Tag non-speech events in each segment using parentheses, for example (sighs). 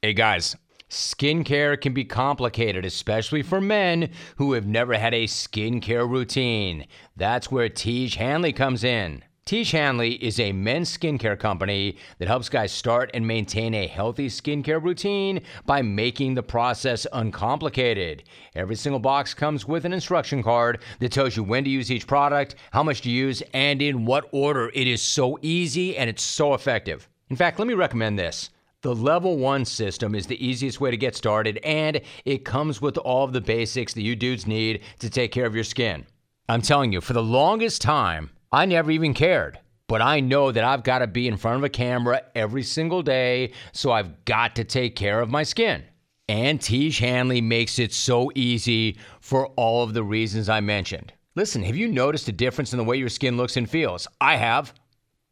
Hey guys, skincare can be complicated, especially for men who have never had a skincare routine. That's where Tiege Hanley comes in. Tiege Hanley is a men's skincare company that helps guys start and maintain a healthy skincare routine by making the process uncomplicated. Every single box comes with an instruction card that tells you when to use each product, how much to use, and in what order. It is so easy and it's so effective. In fact, let me recommend this. The level one system is the easiest way to get started, and it comes with all of the basics that you dudes need to take care of your skin. I'm telling you, for the longest time, I never even cared. But I know that I've got to be in front of a camera every single day, so I've got to take care of my skin. And Tiege Hanley makes it so easy for all of the reasons I mentioned. Listen, have you noticed a difference in the way your skin looks and feels? I have.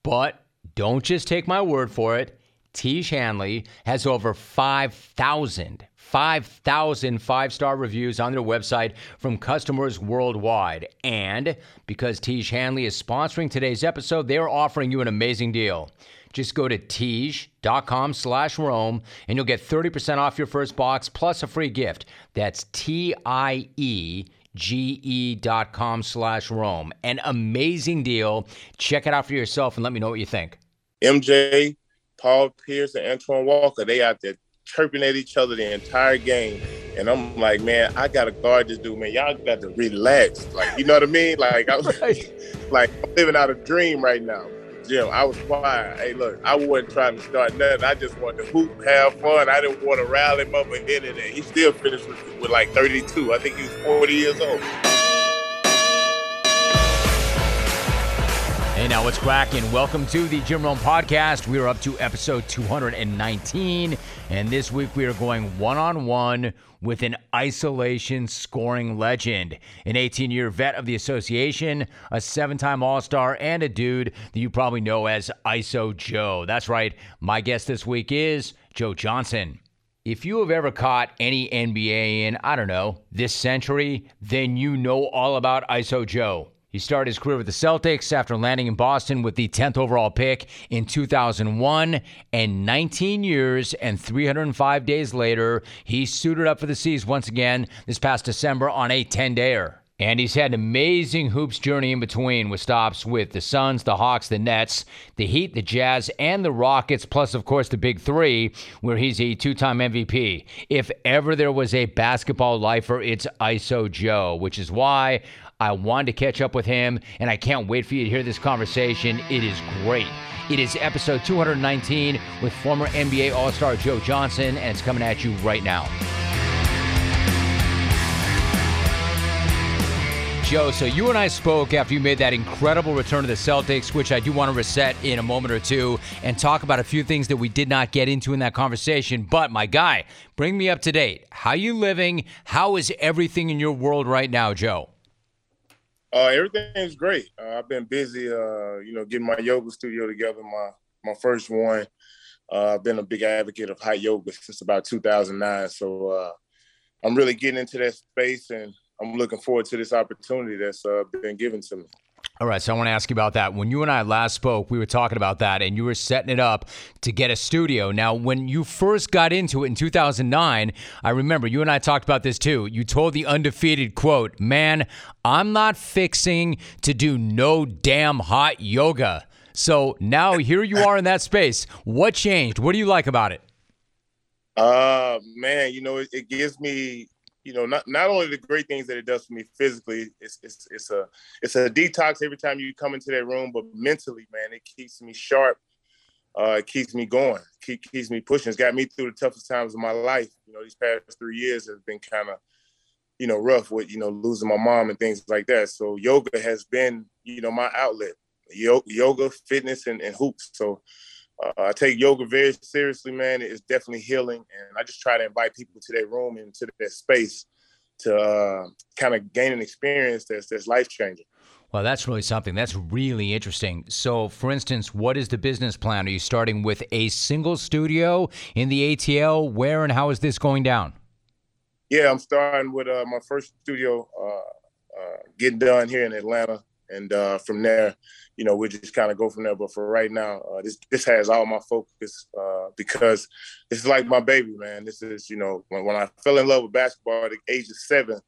But don't just take my word for it. Tiege Hanley has over 5,000, 5,000 five star reviews on their website from customers worldwide. And because Tiege Hanley is sponsoring today's episode, they're offering you an amazing deal. Just go to Tiege.com slash Rome and you'll get 30% off your first box plus a free gift. That's T I E ge.com slash Rome. An amazing deal. Check it out for yourself and let me know what you think. MJ, Paul Pierce, and Antoine Walker, they out there chirping at each other the entire game. And I'm like, man, I gotta guard this dude, man. Y'all got to relax. Like, you know what I mean? Like I was right. (laughs) like I'm living out a dream right now. Jim, I was quiet. Hey, look, I wasn't trying to start nothing. I just wanted to hoop, have fun. I didn't want to rally him up and hit it. And he still finished with, with like 32. I think he was 40 years old. Hey, now what's cracking? Welcome to the Jim Rome Podcast. We are up to episode 219, and this week we are going one on one with an isolation scoring legend, an 18 year vet of the association, a seven time All Star, and a dude that you probably know as ISO Joe. That's right, my guest this week is Joe Johnson. If you have ever caught any NBA in, I don't know, this century, then you know all about ISO Joe. He started his career with the Celtics after landing in Boston with the 10th overall pick in 2001. And 19 years and 305 days later, he suited up for the C's once again this past December on a 10 dayer. And he's had an amazing hoops journey in between with stops with the Suns, the Hawks, the Nets, the Heat, the Jazz, and the Rockets, plus, of course, the Big Three, where he's a two time MVP. If ever there was a basketball lifer, it's ISO Joe, which is why I wanted to catch up with him, and I can't wait for you to hear this conversation. It is great. It is episode 219 with former NBA All Star Joe Johnson, and it's coming at you right now. Joe, so you and I spoke after you made that incredible return to the Celtics, which I do want to reset in a moment or two and talk about a few things that we did not get into in that conversation. But my guy, bring me up to date. How you living? How is everything in your world right now, Joe? Uh, everything's great. Uh, I've been busy, uh, you know, getting my yoga studio together. My my first one. Uh, I've been a big advocate of hot yoga since about 2009. So uh, I'm really getting into that space, and I'm looking forward to this opportunity that's uh, been given to me. All right, so I want to ask you about that. When you and I last spoke, we were talking about that, and you were setting it up to get a studio. Now, when you first got into it in 2009, I remember you and I talked about this too. You told the undefeated quote, "Man, I'm not fixing to do no damn hot yoga." So now here you are in that space. What changed? What do you like about it? Uh, man, you know, it, it gives me you know, not not only the great things that it does for me physically, it's it's it's a it's a detox every time you come into that room, but mentally, man, it keeps me sharp. Uh, it keeps me going, keep, keeps me pushing. It's got me through the toughest times of my life. You know, these past three years have been kind of, you know, rough with you know losing my mom and things like that. So yoga has been, you know, my outlet. Yoga, fitness, and, and hoops. So uh, I take yoga very seriously, man. It's definitely healing, and I just try to invite people to their room and to their space to uh, kind of gain an experience that's that's life changing. Well, that's really something. That's really interesting. So, for instance, what is the business plan? Are you starting with a single studio in the ATL? Where and how is this going down? Yeah, I'm starting with uh, my first studio uh, uh getting done here in Atlanta. And uh, from there, you know, we'll just kind of go from there. But for right now, uh, this this has all my focus uh, because it's like my baby, man. This is, you know, when, when I fell in love with basketball at the age of seven,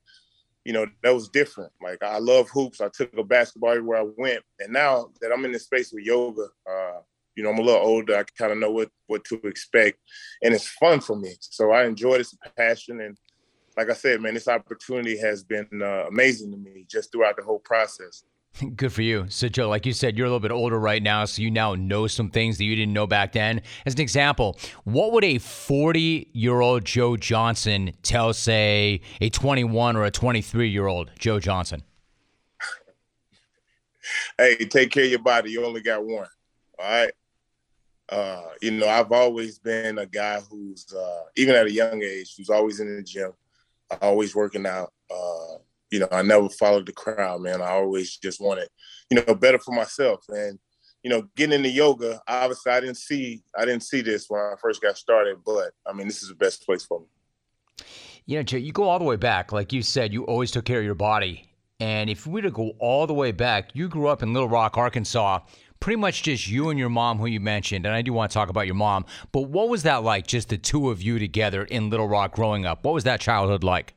you know, that was different. Like I love hoops. I took a basketball everywhere I went, and now that I'm in this space with yoga, uh, you know, I'm a little older. I kind of know what what to expect, and it's fun for me. So I enjoy this passion, and like I said, man, this opportunity has been uh, amazing to me just throughout the whole process. (laughs) Good for you. So, Joe, like you said, you're a little bit older right now, so you now know some things that you didn't know back then. As an example, what would a 40 year old Joe Johnson tell, say, a 21 or a 23 year old Joe Johnson? hey, take care of your body. You only got one. All right. Uh, you know, I've always been a guy who's, uh, even at a young age, who's always in the gym, always working out. Uh, you know, I never followed the crowd, man. I always just wanted, you know, better for myself. And, you know, getting into yoga, obviously I didn't see I didn't see this when I first got started, but I mean, this is the best place for me. You know, Jay, you go all the way back. Like you said, you always took care of your body. And if we were to go all the way back, you grew up in Little Rock, Arkansas, pretty much just you and your mom, who you mentioned. And I do want to talk about your mom. But what was that like, just the two of you together in Little Rock growing up? What was that childhood like?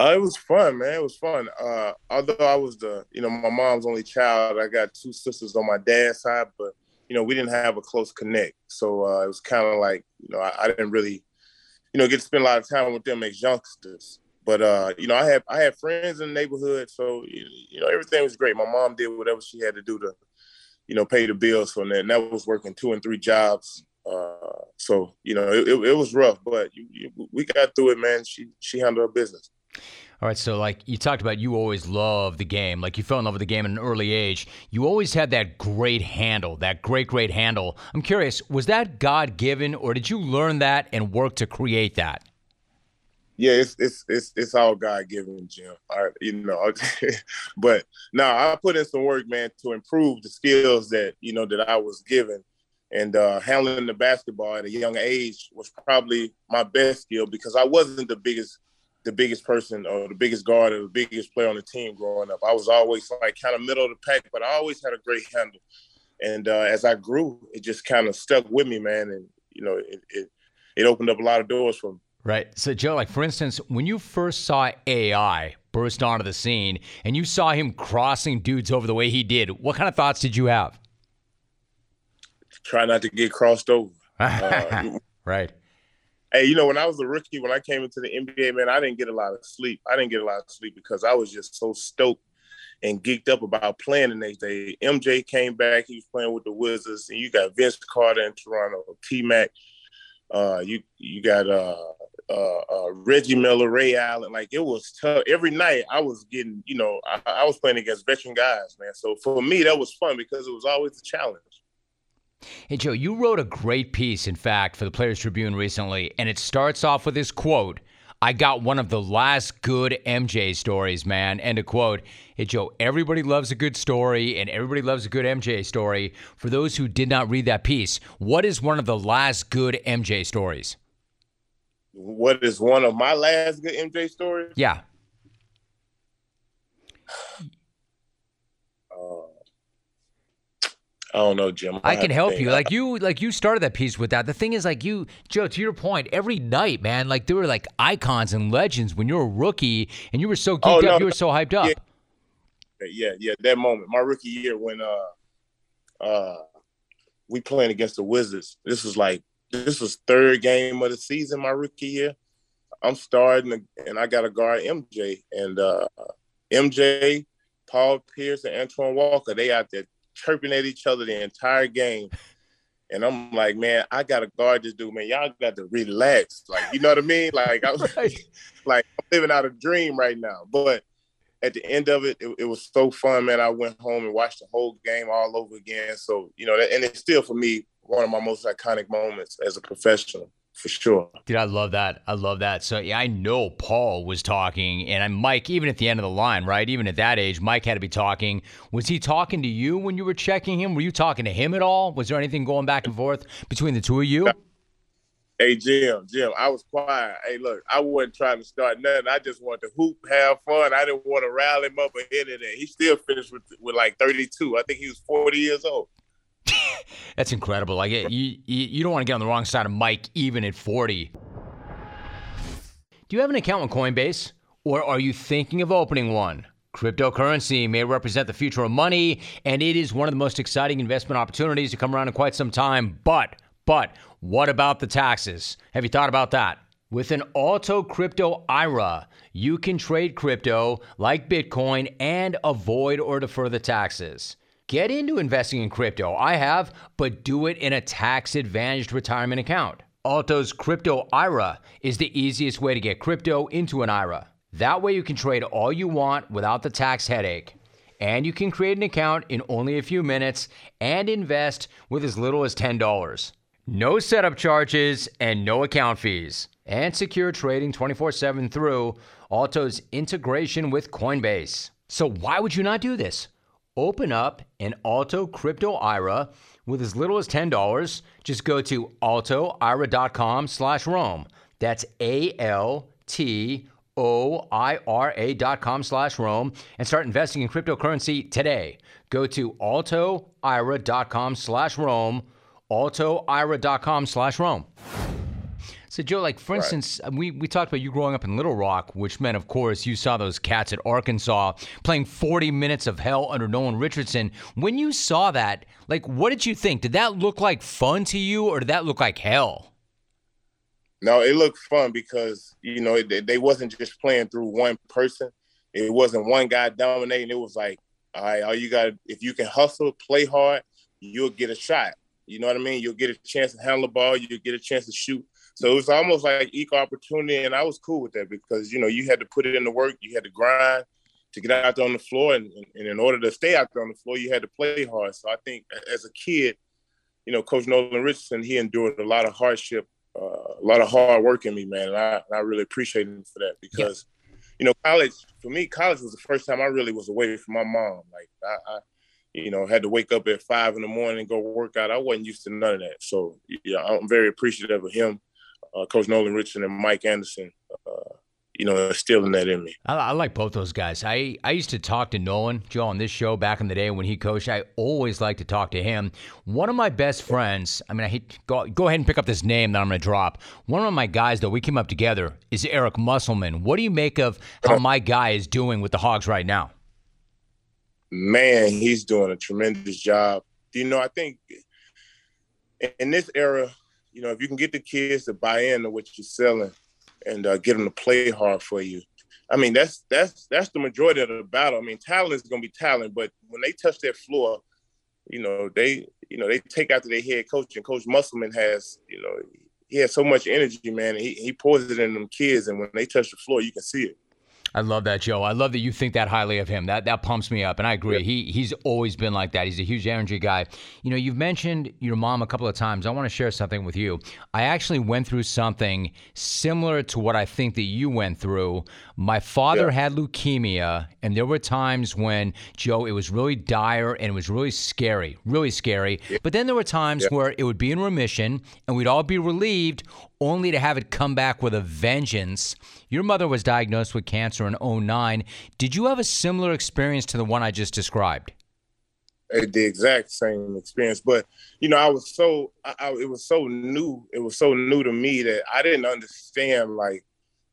Uh, it was fun, man. It was fun. Uh, although I was the, you know, my mom's only child, I got two sisters on my dad's side, but you know, we didn't have a close connect. So uh, it was kind of like, you know, I, I, didn't really, you know, get to spend a lot of time with them as youngsters. But uh, you know, I had I had friends in the neighborhood, so you know, everything was great. My mom did whatever she had to do to, you know, pay the bills from that. And that was working two and three jobs. Uh, so you know, it, it, it was rough, but you, you, we got through it, man. She she handled her business. All right, so like you talked about, you always loved the game. Like you fell in love with the game at an early age. You always had that great handle, that great, great handle. I'm curious, was that God given, or did you learn that and work to create that? Yeah, it's it's it's it's all God given, Jim. I, you know, (laughs) but now I put in some work, man, to improve the skills that you know that I was given, and uh, handling the basketball at a young age was probably my best skill because I wasn't the biggest the biggest person or the biggest guard or the biggest player on the team growing up. I was always like kind of middle of the pack, but I always had a great handle. And uh, as I grew, it just kind of stuck with me, man. And you know, it, it it opened up a lot of doors for me. Right. So, Joe, like for instance, when you first saw AI burst onto the scene and you saw him crossing dudes over the way he did, what kind of thoughts did you have? Try not to get crossed over. (laughs) Uh, right. Hey, you know, when I was a rookie, when I came into the NBA, man, I didn't get a lot of sleep. I didn't get a lot of sleep because I was just so stoked and geeked up about playing the next day. MJ came back; he was playing with the Wizards, and you got Vince Carter in Toronto, T Mac. Uh, you you got uh, uh, uh, Reggie Miller, Ray Allen. Like it was tough. Every night I was getting, you know, I, I was playing against veteran guys, man. So for me, that was fun because it was always a challenge. Hey, Joe, you wrote a great piece, in fact, for the Players Tribune recently, and it starts off with this quote I got one of the last good MJ stories, man. End of quote. Hey, Joe, everybody loves a good story and everybody loves a good MJ story. For those who did not read that piece, what is one of the last good MJ stories? What is one of my last good MJ stories? Yeah. I don't know, Jim. I, I can help you. Like you, like you started that piece with that. The thing is, like you, Joe, to your point, every night, man, like there were like icons and legends when you were a rookie, and you were so geeked oh, no, up, you were so hyped up. Yeah, yeah, yeah, that moment, my rookie year when uh, uh, we playing against the Wizards. This was like this was third game of the season, my rookie year. I'm starting, and I got a guard MJ and uh, MJ, Paul Pierce, and Antoine Walker. They out there chirping at each other the entire game. And I'm like, man, I gotta guard this dude, man. Y'all got to relax. Like, you know what I mean? Like I was (laughs) right. (laughs) like I'm living out a dream right now. But at the end of it, it, it, was so fun, man. I went home and watched the whole game all over again. So, you know, and it's still for me one of my most iconic moments as a professional for sure. Dude, I love that. I love that. So yeah, I know Paul was talking, and I Mike, even at the end of the line, right? Even at that age, Mike had to be talking. Was he talking to you when you were checking him? Were you talking to him at all? Was there anything going back and forth between the two of you? Hey Jim, Jim, I was quiet. Hey, look, I wasn't trying to start nothing. I just wanted to hoop, have fun. I didn't want to rally him up of that. He still finished with with like 32. I think he was 40 years old. That's incredible. Like you, you, don't want to get on the wrong side of Mike even at 40. Do you have an account with Coinbase, or are you thinking of opening one? Cryptocurrency may represent the future of money, and it is one of the most exciting investment opportunities to come around in quite some time. But but what about the taxes? Have you thought about that? With an Alto Crypto IRA, you can trade crypto like Bitcoin and avoid or defer the taxes. Get into investing in crypto. I have, but do it in a tax advantaged retirement account. Alto's Crypto IRA is the easiest way to get crypto into an IRA. That way, you can trade all you want without the tax headache. And you can create an account in only a few minutes and invest with as little as $10. No setup charges and no account fees. And secure trading 24 7 through Alto's integration with Coinbase. So, why would you not do this? Open up an Alto Crypto IRA with as little as $10. Just go to altoira.com slash Rome. That's A L T O I R A dot com slash Rome and start investing in cryptocurrency today. Go to altoira.com slash Rome altoira.com slash Rome. So, Joe, like for instance, right. we, we talked about you growing up in Little Rock, which meant, of course, you saw those cats at Arkansas playing 40 minutes of hell under Nolan Richardson. When you saw that, like, what did you think? Did that look like fun to you, or did that look like hell? No, it looked fun because you know it, they wasn't just playing through one person. It wasn't one guy dominating. It was like, all right, all you got if you can hustle, play hard, you'll get a shot. You know what I mean? You'll get a chance to handle the ball. You'll get a chance to shoot. So it was almost like equal opportunity, and I was cool with that because you know you had to put it in the work, you had to grind to get out there on the floor, and, and in order to stay out there on the floor, you had to play hard. So I think as a kid, you know, Coach Nolan Richardson, he endured a lot of hardship, uh, a lot of hard work in me, man, and I, I really appreciate him for that because, yeah. you know, college for me, college was the first time I really was away from my mom. Like I, I you know, had to wake up at five in the morning and go work out. I wasn't used to none of that. So, yeah, I'm very appreciative of him, uh, Coach Nolan Richardson and Mike Anderson, uh, you know, instilling that in me. I, I, like both those guys. I, I used to talk to Nolan, Joe, on this show back in the day when he coached. I always liked to talk to him. One of my best friends, I mean, I hate, go, go ahead and pick up this name that I'm going to drop. One of my guys, though, we came up together, is Eric Musselman. What do you make of how my guy is doing with the Hogs right now? man, he's doing a tremendous job. You know, I think in this era, you know, if you can get the kids to buy into what you're selling and uh, get them to play hard for you, I mean, that's that's that's the majority of the battle. I mean, talent is going to be talent, but when they touch that floor, you know, they you know they take after their head coach, and Coach Musselman has, you know, he has so much energy, man. He he pours it in them kids, and when they touch the floor, you can see it. I love that, Joe. I love that you think that highly of him. That that pumps me up, and I agree. Yep. He he's always been like that. He's a huge energy guy. You know, you've mentioned your mom a couple of times. I want to share something with you. I actually went through something similar to what I think that you went through. My father yep. had leukemia, and there were times when Joe, it was really dire and it was really scary, really scary. Yep. But then there were times where it would be in remission, and we'd all be relieved, only to have it come back with a vengeance. Your mother was diagnosed with cancer in 09. Did you have a similar experience to the one I just described? The exact same experience, but you know, I was so I, I, it was so new. It was so new to me that I didn't understand. Like,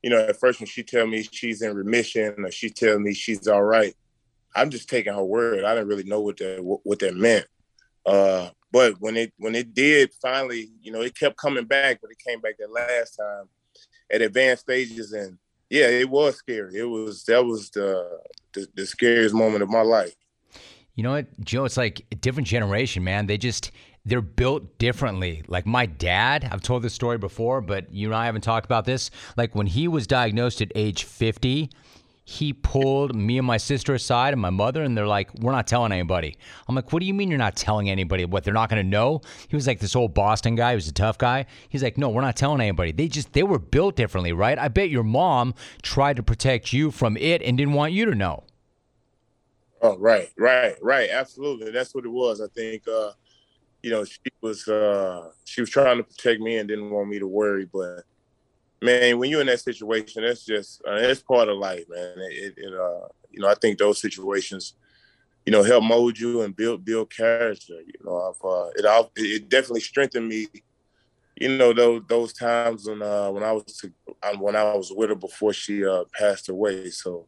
you know, at first when she tell me she's in remission or she tell me she's all right, I'm just taking her word. I didn't really know what that what that meant. Uh, but when it when it did finally, you know, it kept coming back, but it came back that last time at advanced stages, and yeah, it was scary. It was that was the the, the scariest moment of my life. You know what, Joe? It's like a different generation, man. They just they're built differently. Like my dad, I've told this story before, but you and I haven't talked about this. Like when he was diagnosed at age 50, he pulled me and my sister aside and my mother, and they're like, We're not telling anybody. I'm like, What do you mean you're not telling anybody? What, they're not going to know? He was like this old Boston guy. He was a tough guy. He's like, No, we're not telling anybody. They just, they were built differently, right? I bet your mom tried to protect you from it and didn't want you to know. Oh, right, right, right. Absolutely. That's what it was. I think, uh, you know, she was uh, she was trying to protect me and didn't want me to worry. But man, when you're in that situation, that's just uh, it's part of life, man. It, it uh, you know, I think those situations, you know, help mold you and build build character. You know, I've, uh, it it definitely strengthened me. You know, those those times when uh, when I was to, when I was with her before she uh, passed away. So,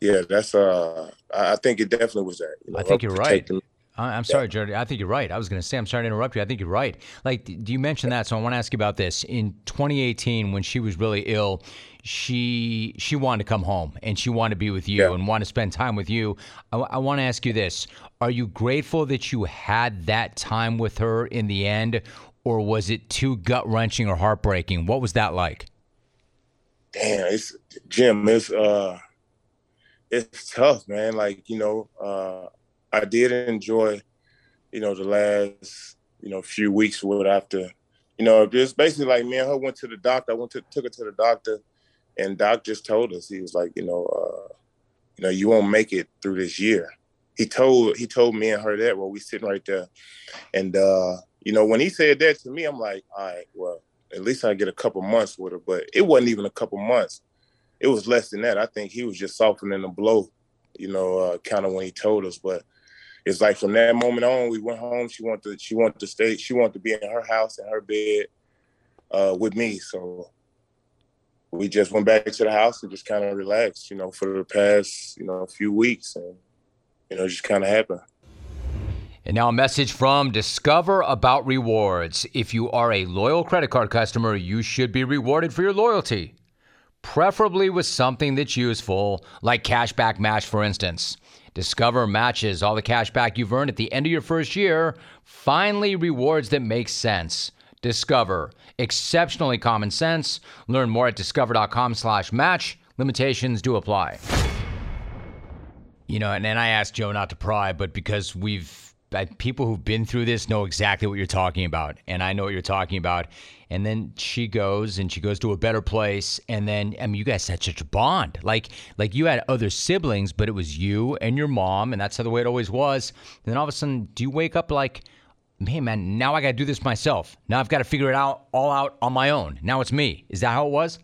yeah, that's uh, I think it definitely was that. You know, I think you're right. Me. I'm sorry, Jared. I think you're right. I was going to say, I'm sorry to interrupt you. I think you're right. Like, do you mention that? So I want to ask you about this. In 2018, when she was really ill, she she wanted to come home and she wanted to be with you yeah. and want to spend time with you. I, I want to ask you this: Are you grateful that you had that time with her in the end, or was it too gut wrenching or heartbreaking? What was that like? Damn, it's Jim. It's uh, it's tough, man. Like you know, uh, I did enjoy, you know, the last, you know, few weeks with after, you know, just basically like me and her went to the doctor. I went to took her to the doctor, and doc just told us he was like, you know, uh, you know, you won't make it through this year. He told he told me and her that while we sitting right there, and uh, you know, when he said that to me, I'm like, all right, well, at least I get a couple months with her. But it wasn't even a couple months. It was less than that. I think he was just softening the blow, you know, uh, kind of when he told us. But it's like from that moment on, we went home. She wanted to she wanted to stay. She wanted to be in her house in her bed uh, with me. So we just went back to the house and just kind of relaxed, you know, for the past you know a few weeks, and you know, just kind of happened. And now a message from Discover about rewards. If you are a loyal credit card customer, you should be rewarded for your loyalty, preferably with something that's useful, like Cashback Match, for instance. Discover matches all the cash back you've earned at the end of your first year. Finally, rewards that make sense. Discover. Exceptionally common sense. Learn more at discover.com slash match. Limitations do apply. You know, and then I asked Joe not to pry, but because we've people who've been through this know exactly what you're talking about, and I know what you're talking about. And then she goes and she goes to a better place, and then I mean, you guys had such a bond. Like, like you had other siblings, but it was you and your mom, and that's how the way it always was. And then all of a sudden, do you wake up like, hey man, now I got to do this myself. Now I've got to figure it out all out on my own. Now it's me. Is that how it was?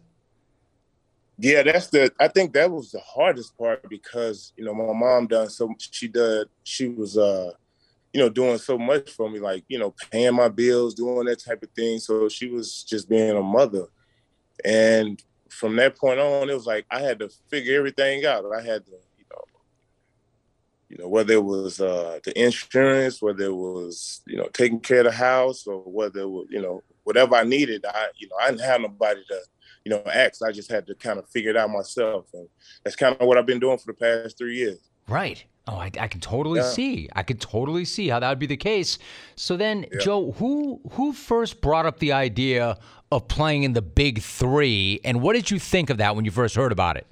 Yeah, that's the. I think that was the hardest part because you know my mom done so. She did. She was uh you know, doing so much for me, like, you know, paying my bills, doing that type of thing. So she was just being a mother. And from that point on, it was like I had to figure everything out. I had to, you know, you know, whether it was uh, the insurance, whether it was, you know, taking care of the house or whether it was, you know, whatever I needed, I, you know, I didn't have nobody to, you know, ask. I just had to kind of figure it out myself. And that's kind of what I've been doing for the past three years. Right. Oh, I, I can totally yeah. see. I could totally see how that would be the case. So then, yeah. Joe, who who first brought up the idea of playing in the Big Three, and what did you think of that when you first heard about it?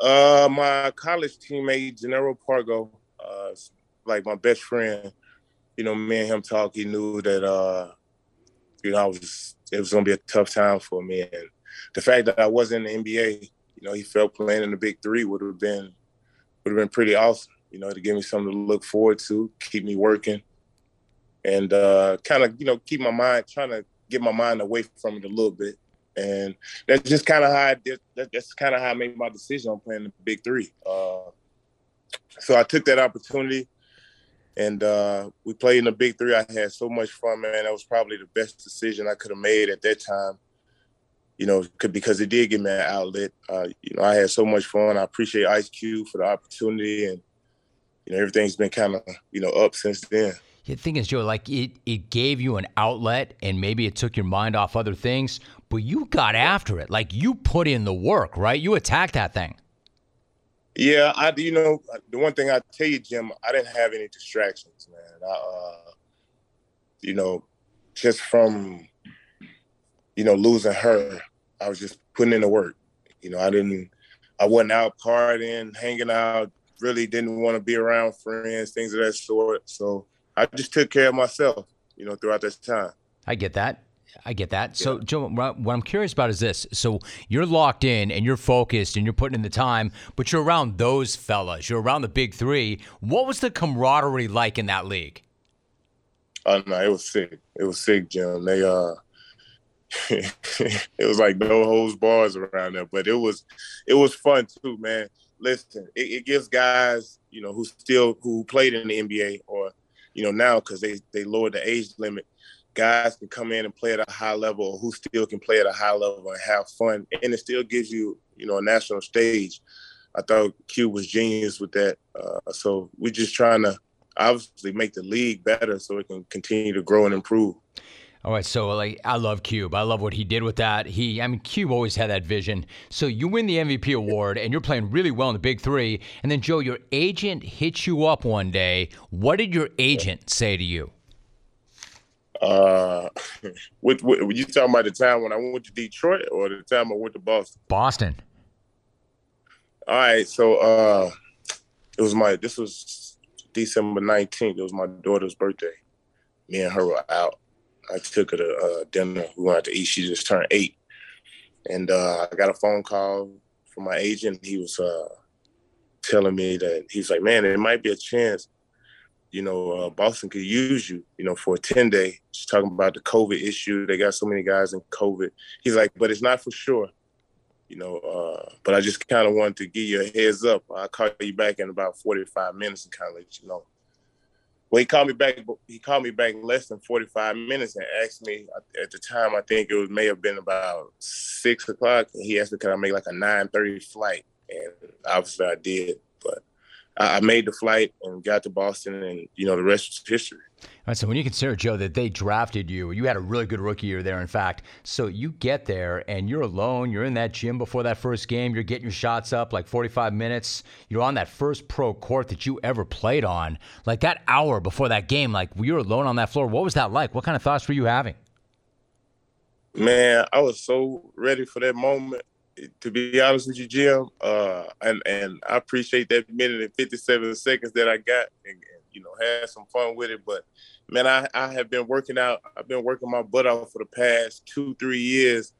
Uh, my college teammate Jannero Pargo, uh, like my best friend. You know, me and him talk. He knew that uh, you know I was it was gonna be a tough time for me, and the fact that I wasn't in the NBA, you know, he felt playing in the Big Three would have been would have been pretty awesome, you know, to give me something to look forward to, keep me working, and uh, kind of, you know, keep my mind, trying to get my mind away from it a little bit. And that's just kind of how I did. That's kind of how I made my decision on playing the Big Three. Uh, so I took that opportunity, and uh, we played in the Big Three. I had so much fun, man. That was probably the best decision I could have made at that time you know, because it did give me an outlet. Uh, you know, I had so much fun. I appreciate Ice Cube for the opportunity, and you know, everything's been kind of you know up since then. The thing is, Joe, like it, it gave you an outlet, and maybe it took your mind off other things, but you got after it. Like you put in the work, right? You attacked that thing. Yeah, I. You know, the one thing I tell you, Jim, I didn't have any distractions, man. I, uh, you know, just from you know, losing her, I was just putting in the work. You know, I didn't, I wasn't out partying, hanging out, really didn't want to be around friends, things of that sort. So I just took care of myself, you know, throughout this time. I get that. I get that. So. Joe, what I'm curious about is this. So, you're locked in and you're focused and you're putting in the time, but you're around those fellas. You're around the big three. What was the camaraderie like in that league? Oh no, it was sick. It was sick, Jim. They uh (laughs) it was like no holds bars around there, but it was it was fun too, man. Listen, it, it gives guys, you know, who still who played in the NBA or you know now because they they lowered the age limit, guys can come in and play at a high level, or who still can play at a high level and have fun, and it still gives you you know a national stage. I thought Q was genius with that. Uh, so we're just trying to obviously make the league better so it can continue to grow and improve. All right, so like I love Cube. I love what he did with that. He, I mean, Cube always had that vision. So you win the MVP award, and you're playing really well in the Big Three. And then Joe, your agent hits you up one day. What did your agent say to you? Uh, (laughs) with, with you talking about the time when I went to Detroit or the time I went to Boston? Boston. All right, so uh, it was my this was December nineteenth. It was my daughter's birthday. Me and her were out I took her to uh, dinner. We went out to eat. She just turned eight, and uh, I got a phone call from my agent. He was uh, telling me that he's like, "Man, there might be a chance, you know, uh, Boston could use you, you know, for a ten day." Just talking about the COVID issue. They got so many guys in COVID. He's like, "But it's not for sure." You know, uh, but I just kind of wanted to give you a heads up. I'll call you back in about 45 minutes and kind of let you know well, he called me back. He called me back less than forty five minutes and asked me at the time. I think it was may have been about six o'clock. He asked me could I make like a nine thirty flight, and obviously I did. But I made the flight and got to Boston, and you know the rest is history. All right, so when you consider Joe that they drafted you, you had a really good rookie year there. In fact, so you get there and you're alone. You're in that gym before that first game. You're getting your shots up like 45 minutes. You're on that first pro court that you ever played on. Like that hour before that game, like you were alone on that floor. What was that like? What kind of thoughts were you having? Man, I was so ready for that moment to be honest with you, Jim, uh, and and I appreciate that minute and fifty seven seconds that I got, and, you know had some fun with it. But man, I I have been working out. I've been working my butt off for the past two three years,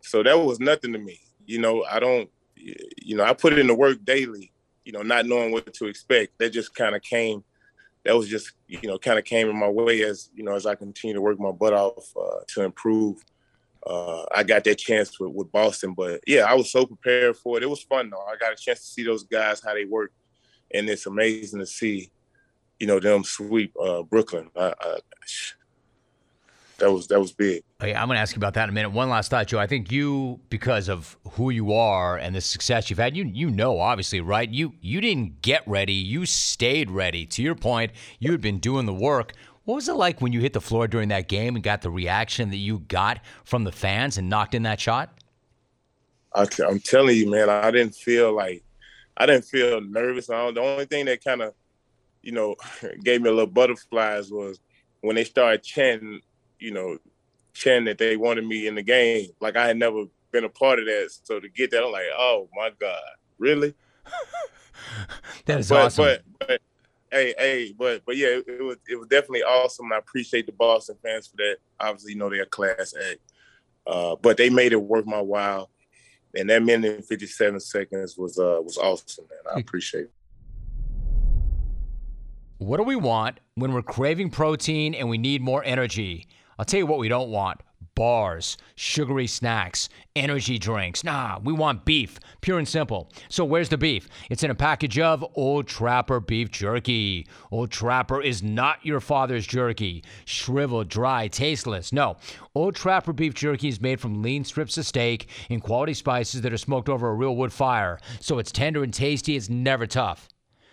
so that was nothing to me. You know, I don't, you know, I put in the work daily. You know, not knowing what to expect. That just kind of came. That was just you know kind of came in my way as you know as I continue to work my butt off uh, to improve uh, I got that chance with, with Boston. But yeah, I was so prepared for it. It was fun though. I got a chance to see those guys how they work, and it's amazing to see, you know, them sweep uh, Brooklyn. I, I, that was that was big. I'm going to ask you about that in a minute. One last thought, Joe. I think you, because of who you are and the success you've had, you you know, obviously, right? You you didn't get ready. You stayed ready. To your point, you had been doing the work. What was it like when you hit the floor during that game and got the reaction that you got from the fans and knocked in that shot? I, am telling you, man, I didn't feel like I didn't feel nervous. the only thing that kind of, you know, (laughs) gave me a little butterflies was when they started chanting, you know, chanting that they wanted me in the game. Like I had never been a part of that. So to get that, I'm like, oh my God, really? (laughs) that is but, awesome. But, but hey, hey, but but yeah, it, it, was it was definitely awesome. I appreciate the Boston fans for that. Obviously, you know they're class act. uh, but they made it worth my while. And that minute and fifty seven seconds was uh was awesome, man. I appreciate it. What do we want when we're craving protein and we need more energy? I'll tell you what we don't want bars, sugary snacks, energy drinks. Nah, we want beef, pure and simple. So where's the beef? It's in a package of Old Trapper beef jerky. Old Trapper is not your father's jerky, shriveled, dry, tasteless. No, Old Trapper beef jerky is made from lean strips of steak and quality spices that are smoked over a real wood fire. So it's tender and tasty, it's never tough.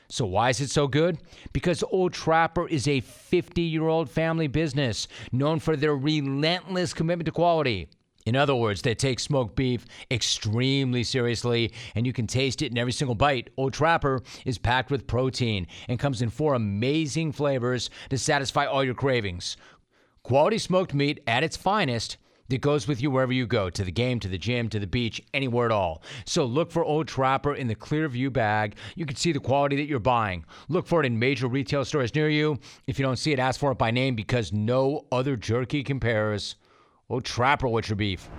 So, why is it so good? Because Old Trapper is a 50 year old family business known for their relentless commitment to quality. In other words, they take smoked beef extremely seriously, and you can taste it in every single bite. Old Trapper is packed with protein and comes in four amazing flavors to satisfy all your cravings. Quality smoked meat at its finest that goes with you wherever you go to the game, to the gym, to the beach, anywhere at all. So look for Old Trapper in the Clearview bag. You can see the quality that you're buying. Look for it in major retail stores near you. If you don't see it, ask for it by name because no other jerky compares. Old Trapper, what's your beef?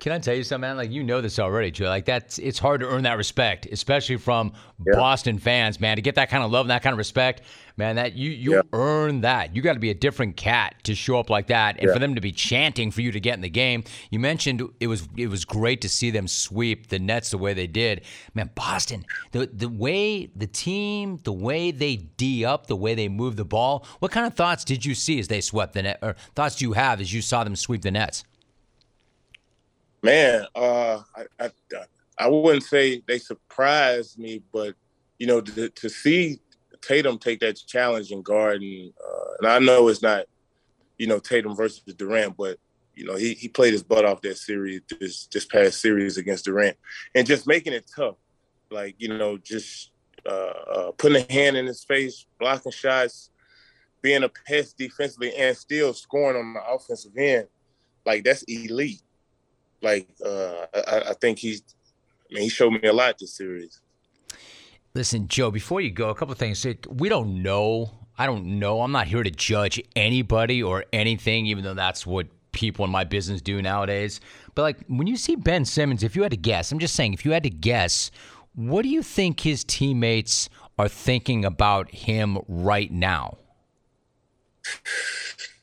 Can I tell you something, man? Like you know this already, Joe. Like that's it's hard to earn that respect, especially from yeah. Boston fans, man. To get that kind of love and that kind of respect, man. That you you yeah. earn that. You got to be a different cat to show up like that, and yeah. for them to be chanting for you to get in the game. You mentioned it was it was great to see them sweep the Nets the way they did, man. Boston, the the way the team, the way they d up, the way they move the ball. What kind of thoughts did you see as they swept the net, or thoughts do you have as you saw them sweep the Nets? Man, uh, I, I, I wouldn't say they surprised me, but you know, to, to see Tatum take that challenge and guard, and, uh, and I know it's not, you know, Tatum versus Durant, but you know, he he played his butt off that series this this past series against Durant, and just making it tough, like you know, just uh, uh, putting a hand in his face, blocking shots, being a pest defensively, and still scoring on the offensive end, like that's elite like uh, I, I think he's. I mean, he showed me a lot this series. Listen, Joe. Before you go, a couple of things. We don't know. I don't know. I'm not here to judge anybody or anything, even though that's what people in my business do nowadays. But like when you see Ben Simmons, if you had to guess, I'm just saying, if you had to guess, what do you think his teammates are thinking about him right now? (sighs) (laughs)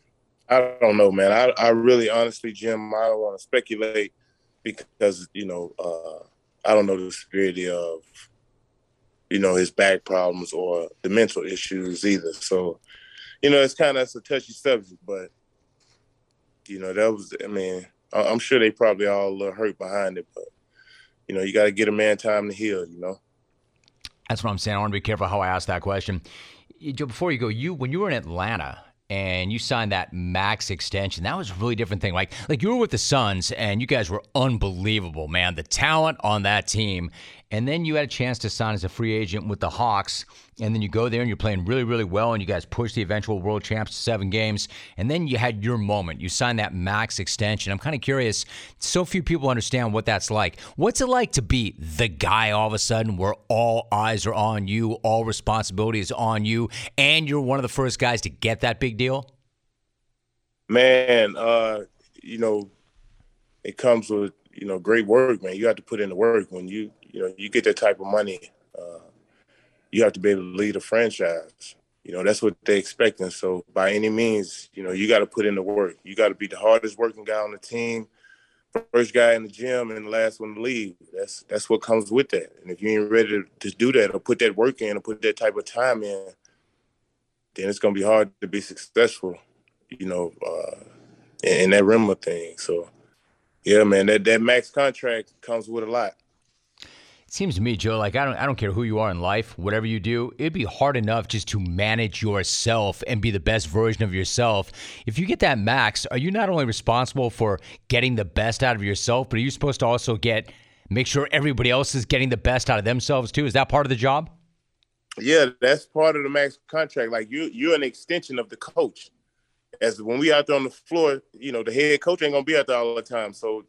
I don't know, man. I, I really, honestly, Jim, I don't want to speculate because you know uh, I don't know the severity of you know his back problems or the mental issues either. So you know it's kind of a touchy subject, but you know that was I mean I'm sure they probably all hurt behind it, but you know you got to get a man time to heal. You know. That's what I'm saying. I want to be careful how I ask that question. Joe, before you go, you when you were in Atlanta and you signed that max extension. That was a really different thing. Like like you were with the Suns and you guys were unbelievable, man. The talent on that team. And then you had a chance to sign as a free agent with the Hawks. And then you go there and you're playing really, really well. And you guys push the eventual world champs to seven games. And then you had your moment. You signed that max extension. I'm kind of curious. So few people understand what that's like. What's it like to be the guy all of a sudden where all eyes are on you, all responsibility is on you, and you're one of the first guys to get that big deal? Man, uh, you know, it comes with, you know, great work, man. You have to put in the work when you you know, you get that type of money, uh, you have to be able to lead a franchise. You know, that's what they expecting. So by any means, you know, you got to put in the work. You got to be the hardest working guy on the team, first guy in the gym, and the last one to leave. That's that's what comes with that. And if you ain't ready to, to do that or put that work in or put that type of time in, then it's gonna be hard to be successful. You know, uh, in, in that rim of things. So, yeah, man, that that max contract comes with a lot seems to me, Joe, like I don't I don't care who you are in life, whatever you do, it'd be hard enough just to manage yourself and be the best version of yourself. If you get that max, are you not only responsible for getting the best out of yourself, but are you supposed to also get make sure everybody else is getting the best out of themselves too? Is that part of the job? Yeah, that's part of the max contract. Like you you're an extension of the coach. As when we out there on the floor, you know, the head coach ain't gonna be out there all the time. So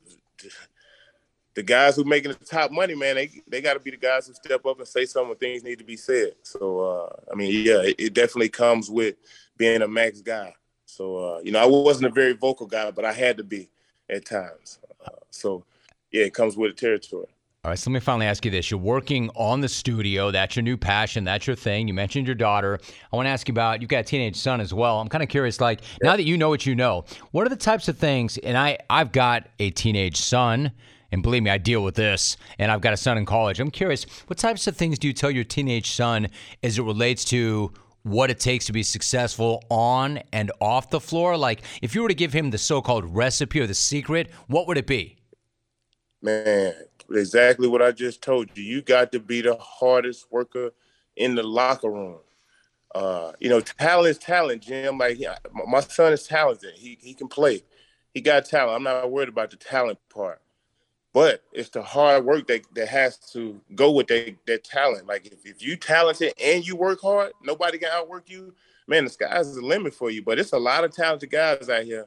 the guys who making the top money, man, they they got to be the guys who step up and say something when things need to be said. So uh, I mean, yeah, it, it, definitely comes with being a max guy. So uh, you know, I wasn't a very vocal guy, but I had to be at times. Uh, so yeah, it comes with the territory. All right, so let me finally ask you this. You're working on the studio. That's your new passion. That's your thing. You mentioned your daughter. I want to ask you about, you've got a teenage son as well. I'm kind of curious, like, yeah. now that you know what you know, what are the types of things, and I, I've got a teenage son, and believe me, I deal with this. And I've got a son in college. I'm curious, what types of things do you tell your teenage son as it relates to what it takes to be successful on and off the floor? Like, if you were to give him the so called recipe or the secret, what would it be? Man, exactly what I just told you. You got to be the hardest worker in the locker room. Uh, you know, talent is talent, Jim. Like my son is talented. He he can play. He got talent. I'm not worried about the talent part. But it's the hard work that, that has to go with that, that talent. Like if, if you talented and you work hard, nobody can outwork you. Man, the sky's the limit for you. But it's a lot of talented guys out here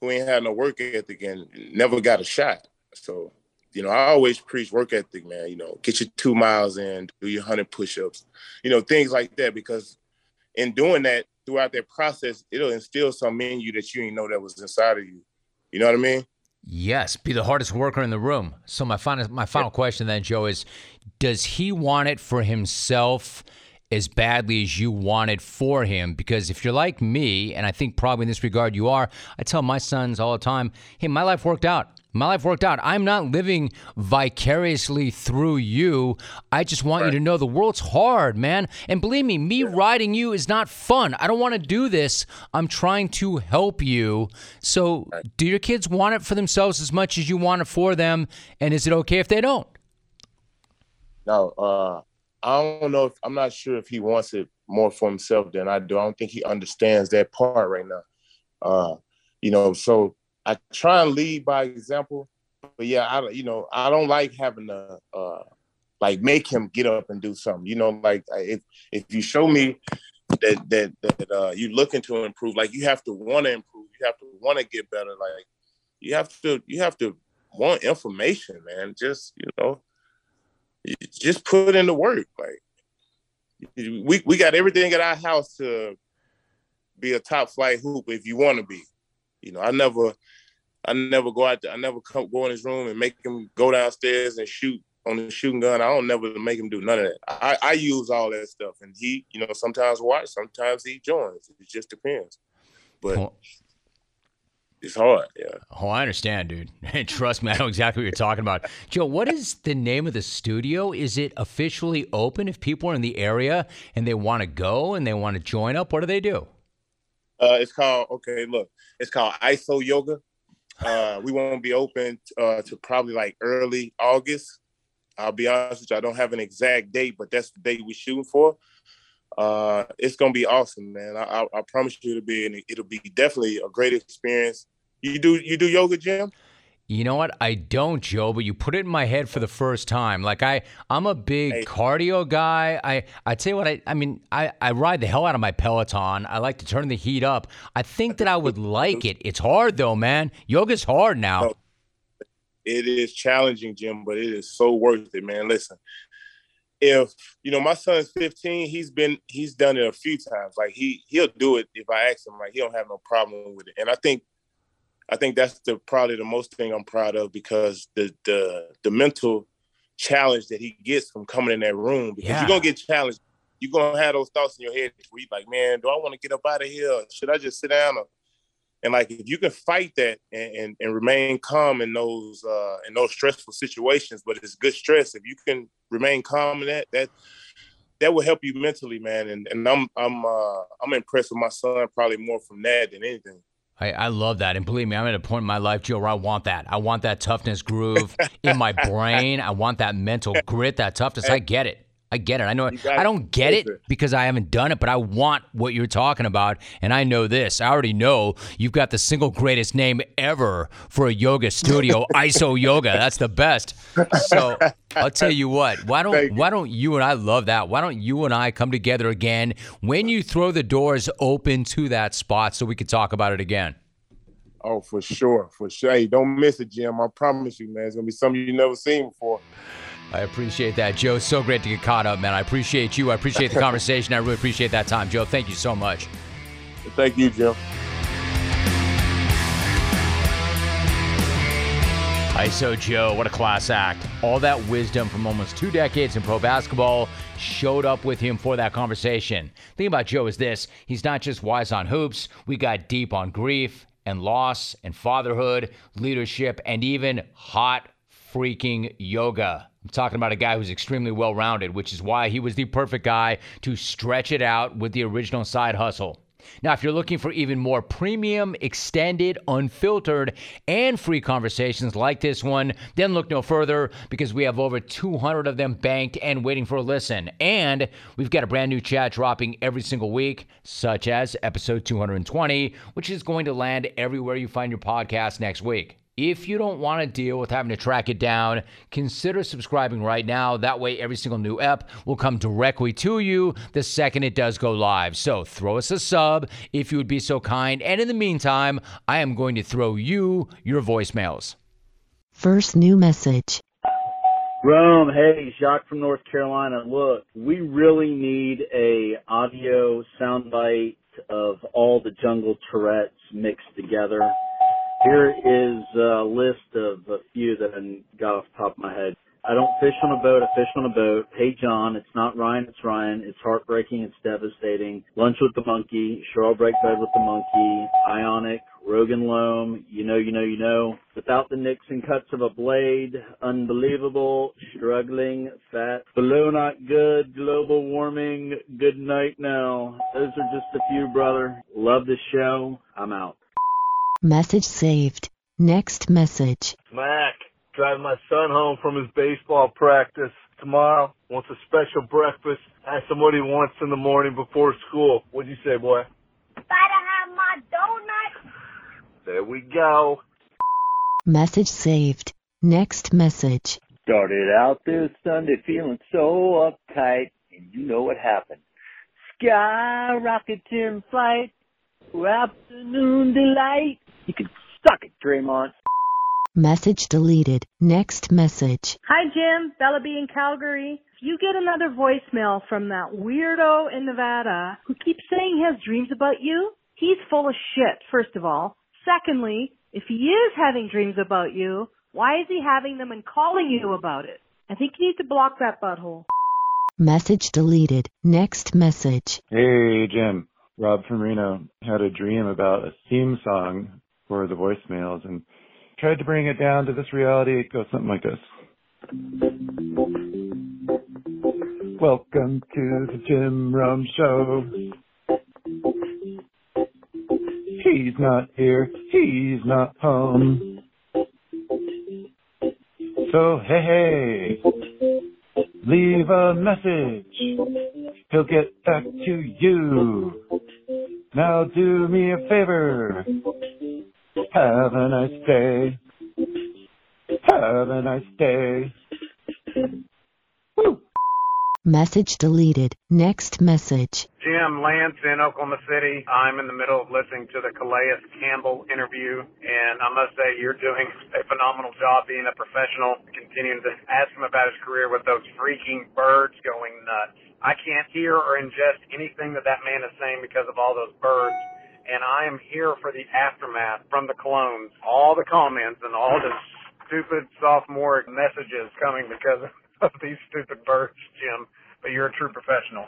who ain't had no work ethic and never got a shot. So, you know, I always preach work ethic, man. You know, get your two miles in, do your hundred push-ups, you know, things like that. Because in doing that, throughout that process, it'll instill something in you that you didn't know that was inside of you. You know what I mean? Yes, be the hardest worker in the room. So my final my final question then, Joe, is does he want it for himself as badly as you want it for him? Because if you're like me, and I think probably in this regard you are, I tell my sons all the time, hey, my life worked out. My life worked out. I'm not living vicariously through you. I just want right. you to know the world's hard, man. And believe me, me yeah. riding you is not fun. I don't want to do this. I'm trying to help you. So, right. do your kids want it for themselves as much as you want it for them? And is it okay if they don't? No, uh, I don't know if I'm not sure if he wants it more for himself than I do. I don't think he understands that part right now. Uh, you know, so I try and lead by example, but yeah, I you know I don't like having to uh, like make him get up and do something. You know, like if if you show me that that that uh, you're looking to improve, like you have to want to improve, you have to want to get better. Like you have to you have to want information, man. Just you know, just put in the work. Like we we got everything at our house to be a top flight hoop if you want to be. You know, I never, I never go out. There, I never come go in his room and make him go downstairs and shoot on the shooting gun. I don't never make him do none of that. I, I use all that stuff, and he, you know, sometimes watch, sometimes he joins. It just depends. But well, it's hard. Yeah. Oh, I understand, dude. (laughs) And trust me, I know exactly what you're talking about. Joe, what is the name of the studio? Is it officially open? If people are in the area and they want to go and they want to join up, what do they do? Uh, it's called okay. Look, it's called ISO Yoga. Uh, we won't be open uh, to probably like early August. I'll be honest with you, I don't have an exact date, but that's the date we're shooting for. Uh, it's gonna be awesome, man. I, I, I promise you it'll be, it'll be definitely a great experience. You do you do yoga, Jim? You know what? I don't, Joe, but you put it in my head for the first time. Like I, I'm a big hey. cardio guy. I, I tell you what, I, I mean, I, I ride the hell out of my Peloton. I like to turn the heat up. I think that I would like it. It's hard though, man. Yoga's hard now. It is challenging, Jim, but it is so worth it, man. Listen, if you know my son's 15, he's been he's done it a few times. Like he he'll do it if I ask him. Like he don't have no problem with it. And I think I think that's the probably the most thing I'm proud of because the the the mental challenge that he gets from coming in that room because yeah. you're gonna get challenged. You're gonna have those thoughts in your head where you're like, man, do I want to get up out of here? Should I just sit down? and like if you can fight that and, and, and remain calm in those uh, in those stressful situations, but it's good stress. If you can remain calm in that, that that will help you mentally, man. And and I'm I'm uh, I'm impressed with my son probably more from that than anything. I, I love that. And believe me, I'm at a point in my life, Joe, where I want that. I want that toughness groove in my (laughs) brain. I want that mental grit, that toughness. I get it. I get it. I know. I don't get it because I haven't done it, but I want what you're talking about, and I know this. I already know you've got the single greatest name ever for a yoga studio, (laughs) ISO Yoga. That's the best. So I'll tell you what. Why don't Why don't you and I love that? Why don't you and I come together again when you throw the doors open to that spot so we can talk about it again? Oh, for sure, for sure. Hey, don't miss it, Jim. I promise you, man. It's gonna be something you never seen before. I appreciate that, Joe. So great to get caught up, man. I appreciate you. I appreciate the (laughs) conversation. I really appreciate that time, Joe. Thank you so much. Thank you, Jim. ISO Joe, what a class act. All that wisdom from almost two decades in pro basketball showed up with him for that conversation. The thing about Joe is this he's not just wise on hoops, we got deep on grief and loss and fatherhood, leadership, and even hot freaking yoga. I'm talking about a guy who's extremely well rounded, which is why he was the perfect guy to stretch it out with the original side hustle. Now, if you're looking for even more premium, extended, unfiltered, and free conversations like this one, then look no further because we have over 200 of them banked and waiting for a listen. And we've got a brand new chat dropping every single week, such as episode 220, which is going to land everywhere you find your podcast next week. If you don't want to deal with having to track it down, consider subscribing right now. That way, every single new ep will come directly to you the second it does go live. So throw us a sub if you would be so kind. And in the meantime, I am going to throw you your voicemails. First new message. Rome, hey, Jacques from North Carolina. Look, we really need a audio soundbite of all the jungle Tourette's mixed together Here is a list of a few that I got off the top of my head. I don't fish on a boat, I fish on a boat. Hey John, it's not Ryan, it's Ryan. It's heartbreaking, it's devastating. Lunch with the monkey, sure I'll break bed with the monkey. Ionic, Rogan Loam, you know, you know, you know. Without the nicks and cuts of a blade, unbelievable, struggling, fat, below not good, global warming, good night now. Those are just a few, brother. Love the show. I'm out. Message saved. Next message. Mac, driving my son home from his baseball practice tomorrow. Wants a special breakfast. Ask him what he wants in the morning before school. What'd you say, boy? Gotta have my donut. There we go. Message saved. Next message. Started out this Sunday feeling so uptight, and you know what happened. Sky rocket in flight, afternoon delight. You can suck it, Draymond. Message deleted. Next message. Hi, Jim. Bella B in Calgary. If you get another voicemail from that weirdo in Nevada who keeps saying he has dreams about you, he's full of shit, first of all. Secondly, if he is having dreams about you, why is he having them and calling you about it? I think you need to block that butthole. Message deleted. Next message. Hey, Jim. Rob from Reno had a dream about a theme song for the voicemails and tried to bring it down to this reality. It goes something like this. Welcome to the Jim Rome Show. He's not here. He's not home. So hey, hey, leave a message. He'll get back to you. Now do me a favor. Have a nice day. Have a nice day. Woo. Message deleted. Next message. Jim Lance in Oklahoma City. I'm in the middle of listening to the Calais Campbell interview, and I must say you're doing a phenomenal job being a professional, continuing to ask him about his career with those freaking birds going nuts. I can't hear or ingest anything that that man is saying because of all those birds, and I am here for the aftermath from the clones, all the comments and all the stupid sophomore messages coming because of (laughs) these stupid birds, Jim. But you're a true professional.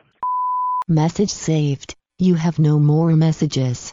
Message saved. You have no more messages.